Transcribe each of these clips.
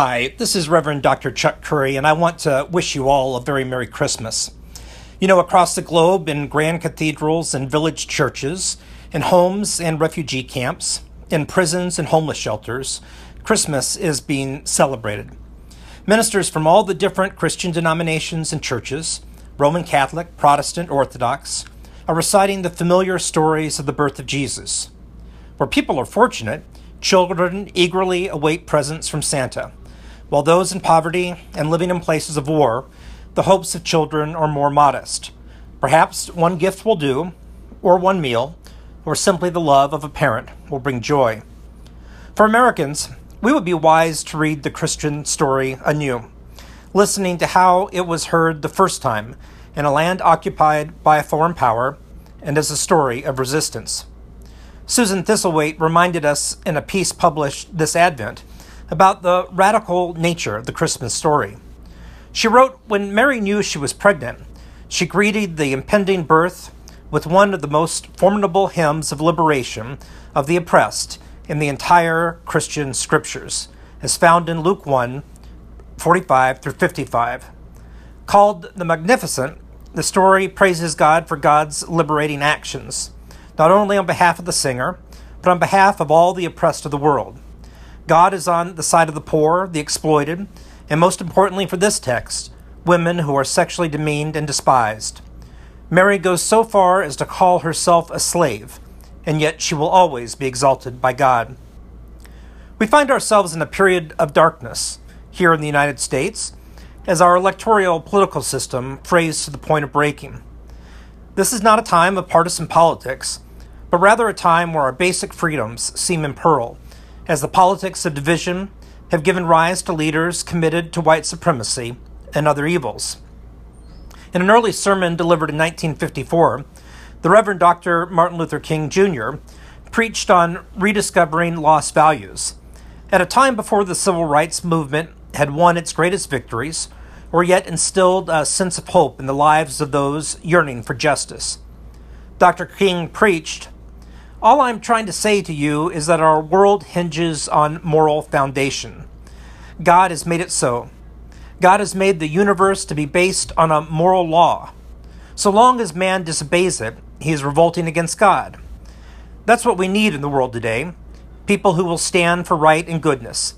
Hi, this is Reverend Dr. Chuck Currie, and I want to wish you all a very Merry Christmas. You know, across the globe, in grand cathedrals and village churches, in homes and refugee camps, in prisons and homeless shelters, Christmas is being celebrated. Ministers from all the different Christian denominations and churches, Roman Catholic, Protestant, Orthodox, are reciting the familiar stories of the birth of Jesus. Where people are fortunate, children eagerly await presents from Santa, while those in poverty and living in places of war, the hopes of children are more modest. Perhaps one gift will do, or one meal, or simply the love of a parent will bring joy. For Americans, we would be wise to read the Christian story anew, listening to how it was heard the first time in a land occupied by a foreign power and as a story of resistance. Susan Thistlethwaite reminded us in a piece published this Advent about the radical nature of the Christmas story. She wrote When Mary knew she was pregnant, she greeted the impending birth with one of the most formidable hymns of liberation of the oppressed in the entire Christian scriptures, as found in Luke 1 45 through 55. Called the Magnificat, the story praises God for God's liberating actions, not only on behalf of the singer, but on behalf of all the oppressed of the world. God is on the side of the poor, the exploited, and most importantly for this text, women who are sexually demeaned and despised. Mary goes so far as to call herself a slave, and yet she will always be exalted by God. We find ourselves in a period of darkness here in the United States as our electoral political system frays to the point of breaking. This is not a time of partisan politics, but rather a time where our basic freedoms seem in peril, as the politics of division have given rise to leaders committed to white supremacy and other evils. In an early sermon delivered in 1954, the Reverend Dr. Martin Luther King Jr. preached on rediscovering lost values. At a time before the civil rights movement had won its greatest victories, or yet instilled a sense of hope in the lives of those yearning for justice. Dr. King preached all I'm trying to say to you is that our world hinges on moral foundation. God has made it so. God has made the universe to be based on a moral law. So long as man disobeys it, he is revolting against God. That's what we need in the world today people who will stand for right and goodness.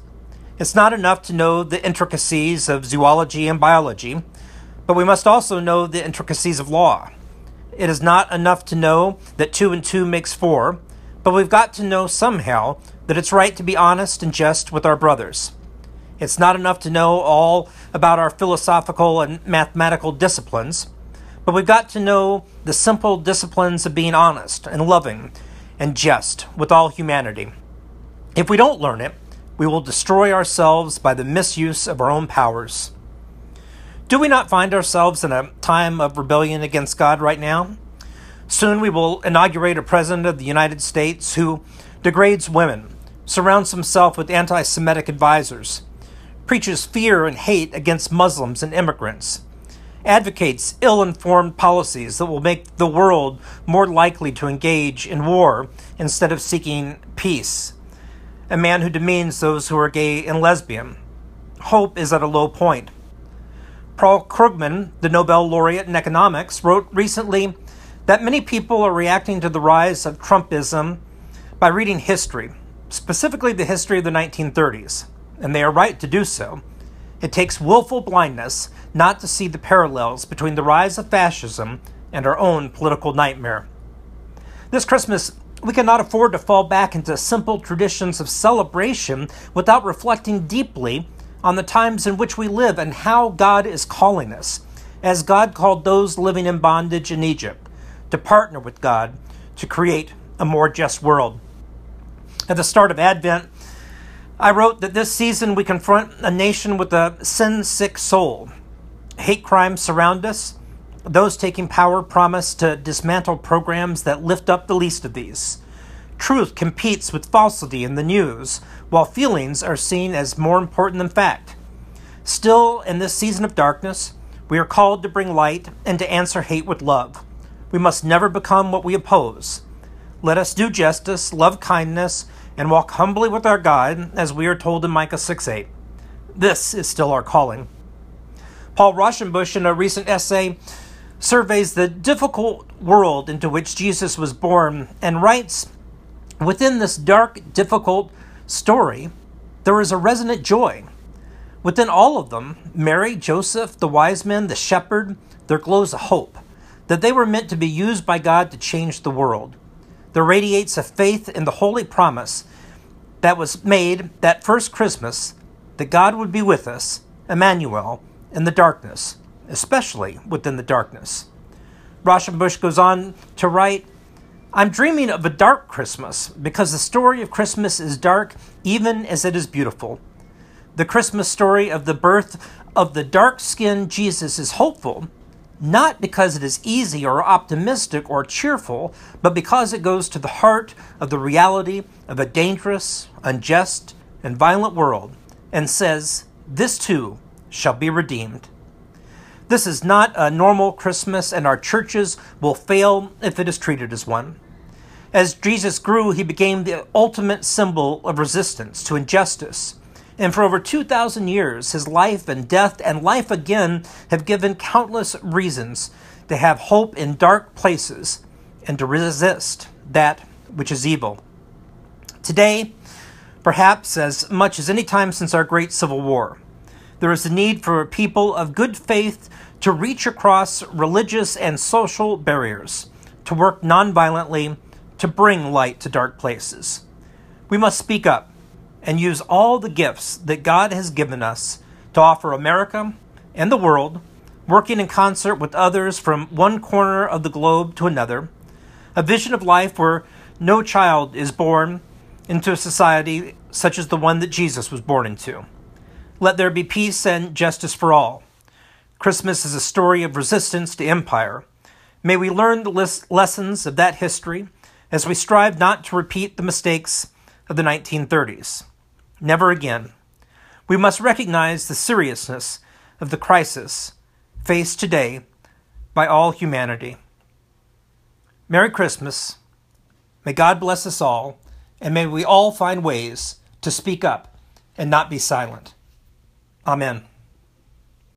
It's not enough to know the intricacies of zoology and biology, but we must also know the intricacies of law. It is not enough to know that two and two makes four, but we've got to know somehow that it's right to be honest and just with our brothers. It's not enough to know all about our philosophical and mathematical disciplines, but we've got to know the simple disciplines of being honest and loving and just with all humanity. If we don't learn it, we will destroy ourselves by the misuse of our own powers. Do we not find ourselves in a time of rebellion against God right now? Soon we will inaugurate a president of the United States who degrades women, surrounds himself with anti Semitic advisors, preaches fear and hate against Muslims and immigrants, advocates ill informed policies that will make the world more likely to engage in war instead of seeking peace, a man who demeans those who are gay and lesbian. Hope is at a low point. Paul Krugman, the Nobel laureate in economics, wrote recently that many people are reacting to the rise of Trumpism by reading history, specifically the history of the 1930s, and they are right to do so. It takes willful blindness not to see the parallels between the rise of fascism and our own political nightmare. This Christmas, we cannot afford to fall back into simple traditions of celebration without reflecting deeply on the times in which we live and how God is calling us, as God called those living in bondage in Egypt, to partner with God to create a more just world. At the start of Advent, I wrote that this season we confront a nation with a sin sick soul. Hate crimes surround us. Those taking power promise to dismantle programs that lift up the least of these. Truth competes with falsity in the news, while feelings are seen as more important than fact. Still, in this season of darkness, we are called to bring light and to answer hate with love. We must never become what we oppose. Let us do justice, love kindness, and walk humbly with our God, as we are told in Micah 6 8. This is still our calling. Paul Rauschenbusch, in a recent essay, surveys the difficult world into which Jesus was born and writes Within this dark, difficult story, there is a resonant joy. Within all of them, Mary, Joseph, the wise men, the shepherd, there glows a hope that they were meant to be used by God to change the world. There radiates a faith in the holy promise that was made that first Christmas that God would be with us, Emmanuel, in the darkness, especially within the darkness. Rauschenbusch goes on to write I'm dreaming of a dark Christmas because the story of Christmas is dark even as it is beautiful. The Christmas story of the birth of the dark skinned Jesus is hopeful, not because it is easy or optimistic or cheerful, but because it goes to the heart of the reality of a dangerous, unjust, and violent world and says, This too shall be redeemed. This is not a normal Christmas, and our churches will fail if it is treated as one. As Jesus grew, he became the ultimate symbol of resistance to injustice. And for over 2,000 years, his life and death and life again have given countless reasons to have hope in dark places and to resist that which is evil. Today, perhaps as much as any time since our great Civil War, there is a need for people of good faith to reach across religious and social barriers, to work nonviolently, to bring light to dark places. We must speak up and use all the gifts that God has given us to offer America and the world, working in concert with others from one corner of the globe to another, a vision of life where no child is born into a society such as the one that Jesus was born into. Let there be peace and justice for all. Christmas is a story of resistance to empire. May we learn the lessons of that history as we strive not to repeat the mistakes of the 1930s. Never again. We must recognize the seriousness of the crisis faced today by all humanity. Merry Christmas. May God bless us all, and may we all find ways to speak up and not be silent. Amen.